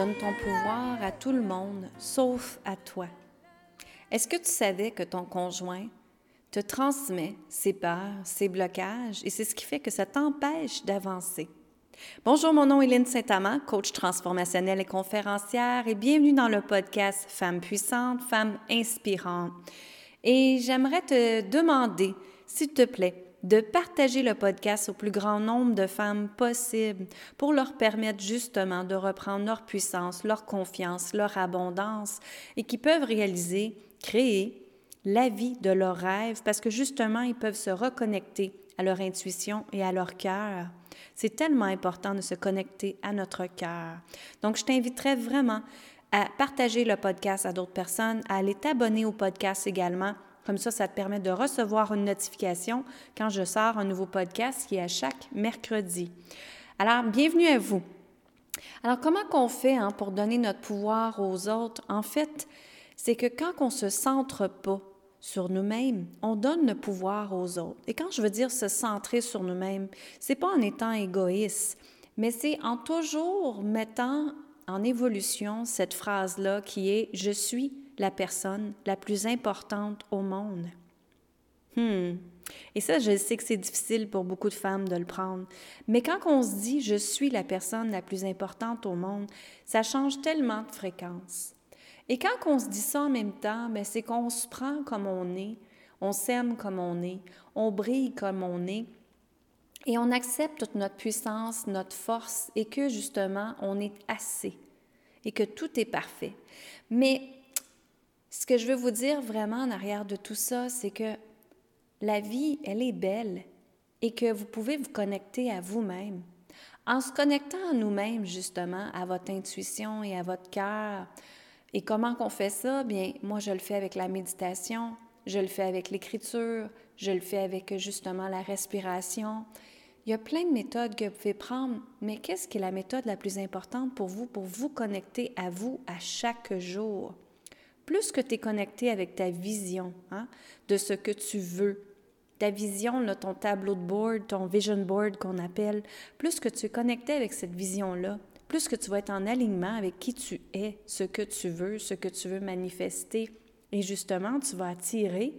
donne ton pouvoir à tout le monde, sauf à toi. Est-ce que tu savais que ton conjoint te transmet ses peurs, ses blocages, et c'est ce qui fait que ça t'empêche d'avancer? Bonjour, mon nom est Lynne Saint-Amand, coach transformationnelle et conférencière, et bienvenue dans le podcast Femmes puissantes, Femmes inspirantes. Et j'aimerais te demander, s'il te plaît, de partager le podcast au plus grand nombre de femmes possible pour leur permettre justement de reprendre leur puissance, leur confiance, leur abondance et qui peuvent réaliser, créer la vie de leurs rêves parce que justement, ils peuvent se reconnecter à leur intuition et à leur cœur. C'est tellement important de se connecter à notre cœur. Donc, je t'inviterai vraiment à partager le podcast à d'autres personnes, à aller t'abonner au podcast également comme ça, ça te permet de recevoir une notification quand je sors un nouveau podcast qui est à chaque mercredi. Alors, bienvenue à vous. Alors, comment qu'on fait hein, pour donner notre pouvoir aux autres? En fait, c'est que quand on ne se centre pas sur nous-mêmes, on donne le pouvoir aux autres. Et quand je veux dire se centrer sur nous-mêmes, c'est pas en étant égoïste, mais c'est en toujours mettant en évolution cette phrase-là qui est je suis la personne la plus importante au monde. Hmm. Et ça, je sais que c'est difficile pour beaucoup de femmes de le prendre. Mais quand on se dit je suis la personne la plus importante au monde, ça change tellement de fréquence. Et quand on se dit ça en même temps, ben, c'est qu'on se prend comme on est, on s'aime comme on est, on brille comme on est, et on accepte toute notre puissance, notre force, et que justement, on est assez, et que tout est parfait. Mais ce que je veux vous dire vraiment en arrière de tout ça, c'est que la vie, elle est belle et que vous pouvez vous connecter à vous-même. En se connectant à nous-mêmes, justement, à votre intuition et à votre cœur. Et comment qu'on fait ça? Bien, moi, je le fais avec la méditation, je le fais avec l'écriture, je le fais avec justement la respiration. Il y a plein de méthodes que vous pouvez prendre, mais qu'est-ce qui est la méthode la plus importante pour vous, pour vous connecter à vous à chaque jour? Plus que tu es connecté avec ta vision hein, de ce que tu veux, ta vision, ton tableau de board, ton vision board qu'on appelle, plus que tu es connecté avec cette vision-là, plus que tu vas être en alignement avec qui tu es, ce que tu veux, ce que tu veux manifester. Et justement, tu vas attirer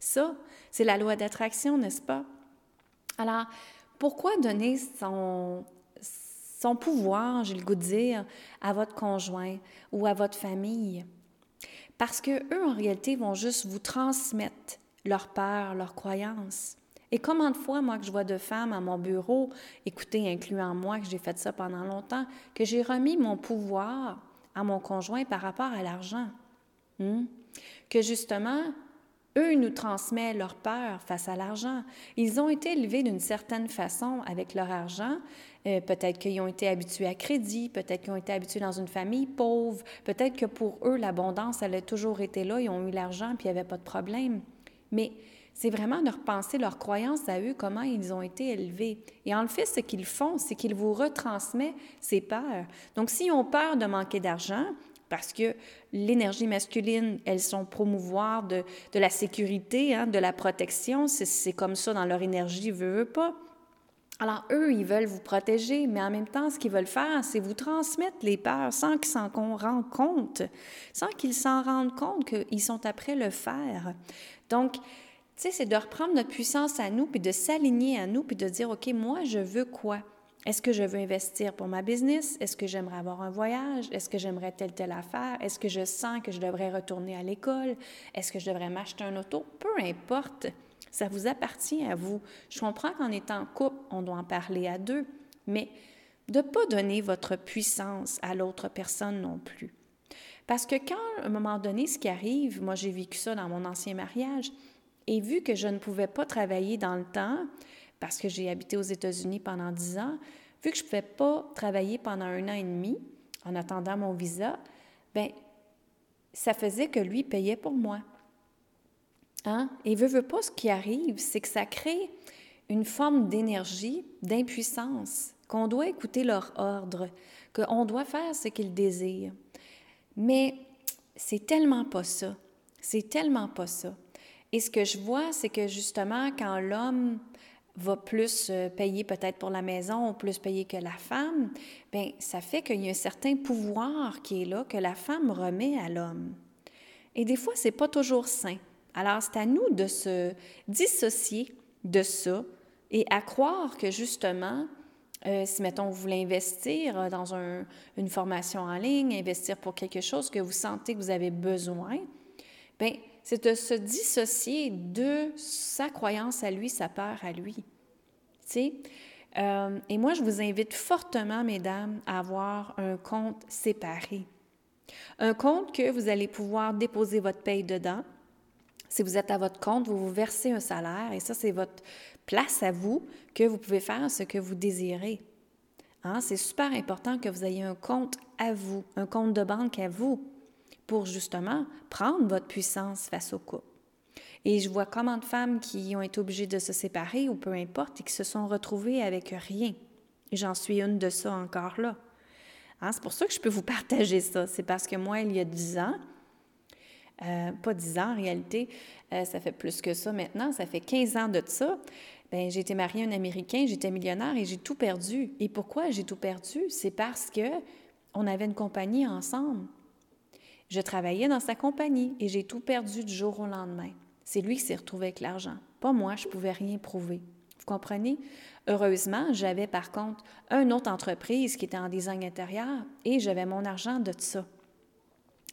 ça. C'est la loi d'attraction, n'est-ce pas? Alors, pourquoi donner son, son pouvoir, j'ai le goût de dire, à votre conjoint ou à votre famille? Parce que eux, en réalité, vont juste vous transmettre leur peur, leurs croyances. Et combien de fois, moi, que je vois de femmes à mon bureau, écoutez, incluant moi, que j'ai fait ça pendant longtemps, que j'ai remis mon pouvoir à mon conjoint par rapport à l'argent. Hmm? Que justement, eux nous transmettent leur peur face à l'argent. Ils ont été élevés d'une certaine façon avec leur argent. Euh, peut-être qu'ils ont été habitués à crédit, peut-être qu'ils ont été habitués dans une famille pauvre, peut-être que pour eux, l'abondance, elle a toujours été là, ils ont eu l'argent, puis il n'y avait pas de problème. Mais c'est vraiment de repenser leurs croyances à eux, comment ils ont été élevés. Et en le fait, ce qu'ils font, c'est qu'ils vous retransmettent ces peurs. Donc, s'ils ont peur de manquer d'argent, parce que l'énergie masculine, elles sont promouvoir de, la sécurité, hein, de la protection. C'est comme ça dans leur énergie, veut, veut pas. Alors, eux, ils veulent vous protéger, mais en même temps, ce qu'ils veulent faire, c'est vous transmettre les peurs sans qu'ils s'en rendent compte, sans qu'ils s'en rendent compte qu'ils sont après le faire. Donc, tu sais, c'est de reprendre notre puissance à nous, puis de s'aligner à nous, puis de dire, OK, moi, je veux quoi? Est-ce que je veux investir pour ma business? Est-ce que j'aimerais avoir un voyage? Est-ce que j'aimerais telle, telle affaire? Est-ce que je sens que je devrais retourner à l'école? Est-ce que je devrais m'acheter un auto? Peu importe. Ça vous appartient à vous. Je comprends qu'en étant couple, on doit en parler à deux, mais de ne pas donner votre puissance à l'autre personne non plus. Parce que quand, à un moment donné, ce qui arrive, moi j'ai vécu ça dans mon ancien mariage, et vu que je ne pouvais pas travailler dans le temps, parce que j'ai habité aux États-Unis pendant dix ans, vu que je ne pouvais pas travailler pendant un an et demi en attendant mon visa, ben ça faisait que lui payait pour moi. Hein? Et veut, veut pas, ce qui arrive, c'est que ça crée une forme d'énergie, d'impuissance, qu'on doit écouter leur ordre, qu'on doit faire ce qu'ils désirent. Mais c'est tellement pas ça. C'est tellement pas ça. Et ce que je vois, c'est que justement, quand l'homme va plus euh, payer peut-être pour la maison plus payer que la femme, bien, ça fait qu'il y a un certain pouvoir qui est là que la femme remet à l'homme. Et des fois, c'est pas toujours sain. Alors, c'est à nous de se dissocier de ça et à croire que justement, euh, si, mettons, vous voulez investir dans une formation en ligne, investir pour quelque chose que vous sentez que vous avez besoin, bien, c'est de se dissocier de sa croyance à lui, sa peur à lui. Tu? Euh, et moi, je vous invite fortement, mesdames, à avoir un compte séparé. Un compte que vous allez pouvoir déposer votre paye dedans. Si vous êtes à votre compte, vous vous versez un salaire et ça, c'est votre place à vous que vous pouvez faire ce que vous désirez. Hein? C'est super important que vous ayez un compte à vous, un compte de banque à vous pour justement prendre votre puissance face au couple. Et je vois comment de femmes qui ont été obligées de se séparer ou peu importe et qui se sont retrouvées avec rien. J'en suis une de ça encore là. Hein, c'est pour ça que je peux vous partager ça. C'est parce que moi, il y a dix ans, euh, pas dix ans en réalité, euh, ça fait plus que ça maintenant, ça fait 15 ans de ça, ben, j'ai été mariée à un Américain, j'étais millionnaire et j'ai tout perdu. Et pourquoi j'ai tout perdu? C'est parce que on avait une compagnie ensemble. Je travaillais dans sa compagnie et j'ai tout perdu du jour au lendemain. C'est lui qui s'est retrouvé avec l'argent. Pas moi, je ne pouvais rien prouver. Vous comprenez? Heureusement, j'avais par contre une autre entreprise qui était en design intérieur et j'avais mon argent de ça.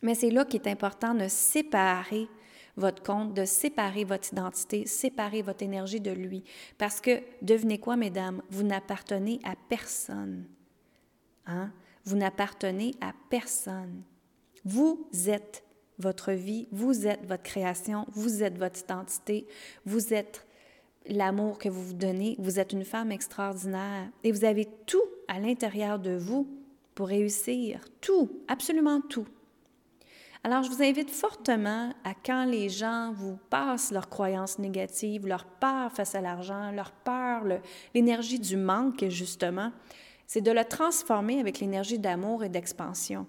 Mais c'est là qu'il est important de séparer votre compte, de séparer votre identité, séparer votre énergie de lui. Parce que, devenez quoi, mesdames, vous n'appartenez à personne. Hein? Vous n'appartenez à personne. Vous êtes votre vie, vous êtes votre création, vous êtes votre identité, vous êtes l'amour que vous vous donnez, vous êtes une femme extraordinaire et vous avez tout à l'intérieur de vous pour réussir, tout, absolument tout. Alors, je vous invite fortement à quand les gens vous passent leurs croyances négatives, leur peur face à l'argent, leur peur, l'énergie du manque, justement, c'est de le transformer avec l'énergie d'amour et d'expansion.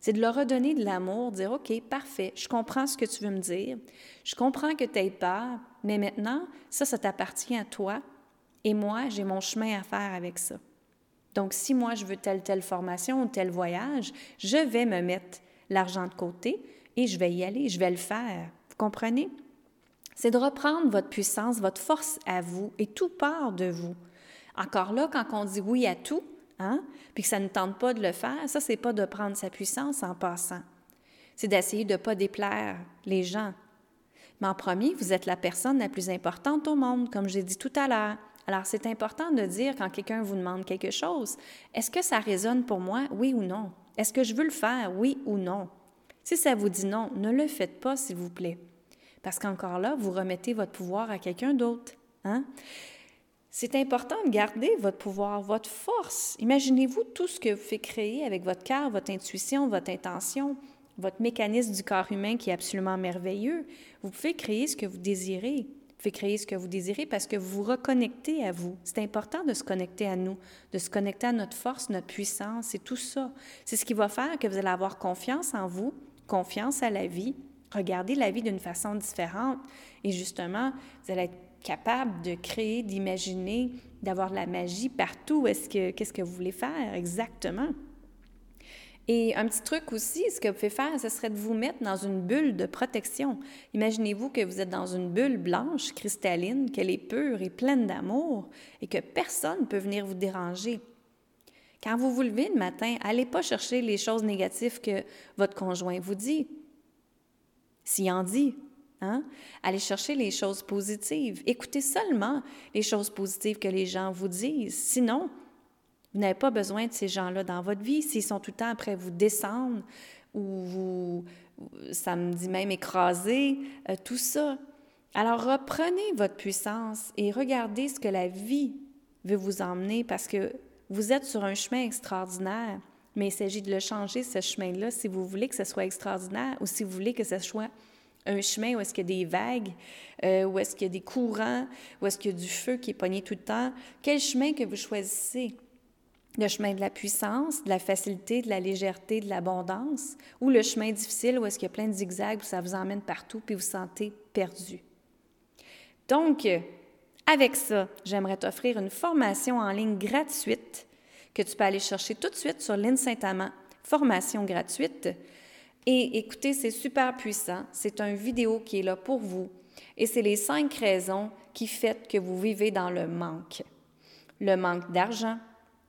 C'est de leur redonner de l'amour, dire OK, parfait, je comprends ce que tu veux me dire, je comprends que tu aies peur, mais maintenant, ça, ça t'appartient à toi et moi, j'ai mon chemin à faire avec ça. Donc, si moi, je veux telle, telle formation ou tel voyage, je vais me mettre l'argent de côté et je vais y aller, je vais le faire. Vous comprenez? C'est de reprendre votre puissance, votre force à vous et tout part de vous. Encore là, quand on dit oui à tout, hein, puis que ça ne tente pas de le faire, ça, c'est pas de prendre sa puissance en passant. C'est d'essayer de ne pas déplaire les gens. Mais en premier, vous êtes la personne la plus importante au monde, comme j'ai dit tout à l'heure. Alors, c'est important de dire quand quelqu'un vous demande quelque chose, est-ce que ça résonne pour moi, oui ou non? Est-ce que je veux le faire, oui ou non? Si ça vous dit non, ne le faites pas, s'il vous plaît. Parce qu'encore là, vous remettez votre pouvoir à quelqu'un d'autre. Hein? C'est important de garder votre pouvoir, votre force. Imaginez-vous tout ce que vous faites créer avec votre cœur, votre intuition, votre intention, votre mécanisme du corps humain qui est absolument merveilleux. Vous pouvez créer ce que vous désirez. Vous pouvez créer ce que vous désirez parce que vous vous reconnectez à vous. C'est important de se connecter à nous, de se connecter à notre force, notre puissance, c'est tout ça. C'est ce qui va faire que vous allez avoir confiance en vous, confiance à la vie, regarder la vie d'une façon différente et justement, vous allez être capable de créer, d'imaginer, d'avoir de la magie partout. Est-ce que qu'est-ce que vous voulez faire exactement? Et un petit truc aussi, ce que vous pouvez faire, ce serait de vous mettre dans une bulle de protection. Imaginez-vous que vous êtes dans une bulle blanche, cristalline, qu'elle est pure et pleine d'amour et que personne ne peut venir vous déranger. Quand vous vous levez le matin, allez pas chercher les choses négatives que votre conjoint vous dit. S'il en dit, hein? Allez chercher les choses positives. Écoutez seulement les choses positives que les gens vous disent. Sinon, vous n'avez pas besoin de ces gens-là dans votre vie. S'ils sont tout le temps après vous descendre ou vous, ça me dit même écraser, euh, tout ça. Alors reprenez votre puissance et regardez ce que la vie veut vous emmener parce que vous êtes sur un chemin extraordinaire, mais il s'agit de le changer, ce chemin-là, si vous voulez que ce soit extraordinaire ou si vous voulez que ce soit un chemin où est-ce qu'il y a des vagues, euh, où est-ce qu'il y a des courants, où est-ce qu'il y a du feu qui est pogné tout le temps? Quel chemin que vous choisissez? le chemin de la puissance, de la facilité, de la légèreté, de l'abondance, ou le chemin difficile où est-ce qu'il y a plein de zigzags, où ça vous emmène partout, puis vous sentez perdu? Donc, Avec ça, j'aimerais t'offrir une formation en ligne gratuite que tu peux aller chercher tout de suite sur l'IN Saint-Amand, formation gratuite. Et écoutez, c'est super puissant. C'est un vidéo qui est là pour vous. Et c'est les cinq raisons qui font que vous vivez dans le manque. Le manque d'argent,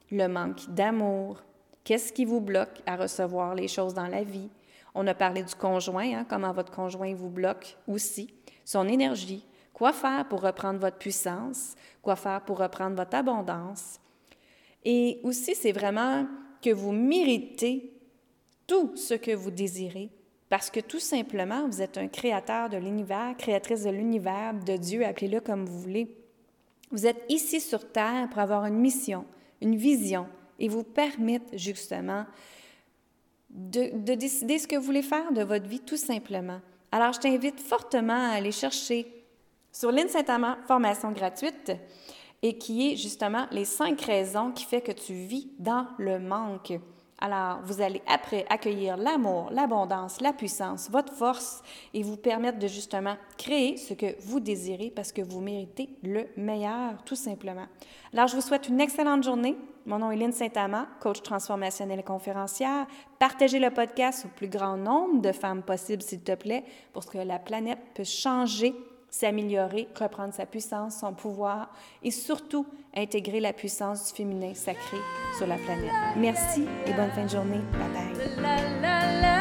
le manque d'amour, qu'est-ce qui vous bloque à recevoir les choses dans la vie? On a parlé du conjoint, hein, comment votre conjoint vous bloque aussi, son énergie, quoi faire pour reprendre votre puissance, quoi faire pour reprendre votre abondance? Et aussi, c'est vraiment que vous méritez tout ce que vous désirez parce que tout simplement, vous êtes un créateur de l'univers, créatrice de l'univers, de Dieu, appelez-le comme vous voulez. Vous êtes ici sur Terre pour avoir une mission, une vision et vous permettre justement de, de, décider ce que vous voulez faire de votre vie tout simplement. Alors, je t'invite fortement à aller chercher sur l'île Saint-Amand, formation gratuite, et qui est justement les cinq raisons qui fait que tu vis dans le manque. Alors, vous allez après accueillir l'amour, l'abondance, la puissance, votre force et vous permettre de justement créer ce que vous désirez parce que vous méritez le meilleur, tout simplement. Alors, je vous souhaite une excellente journée. Mon nom est Lynne Saint-Amand, coach transformationnel et conférencière. Partagez le podcast au plus grand nombre de femmes possible, s'il te plaît, pour que la planète puisse changer s'améliorer, reprendre sa puissance, son pouvoir et surtout intégrer la puissance du féminin sacré sur la planète. Merci et bonne fin de journée. Bye bye.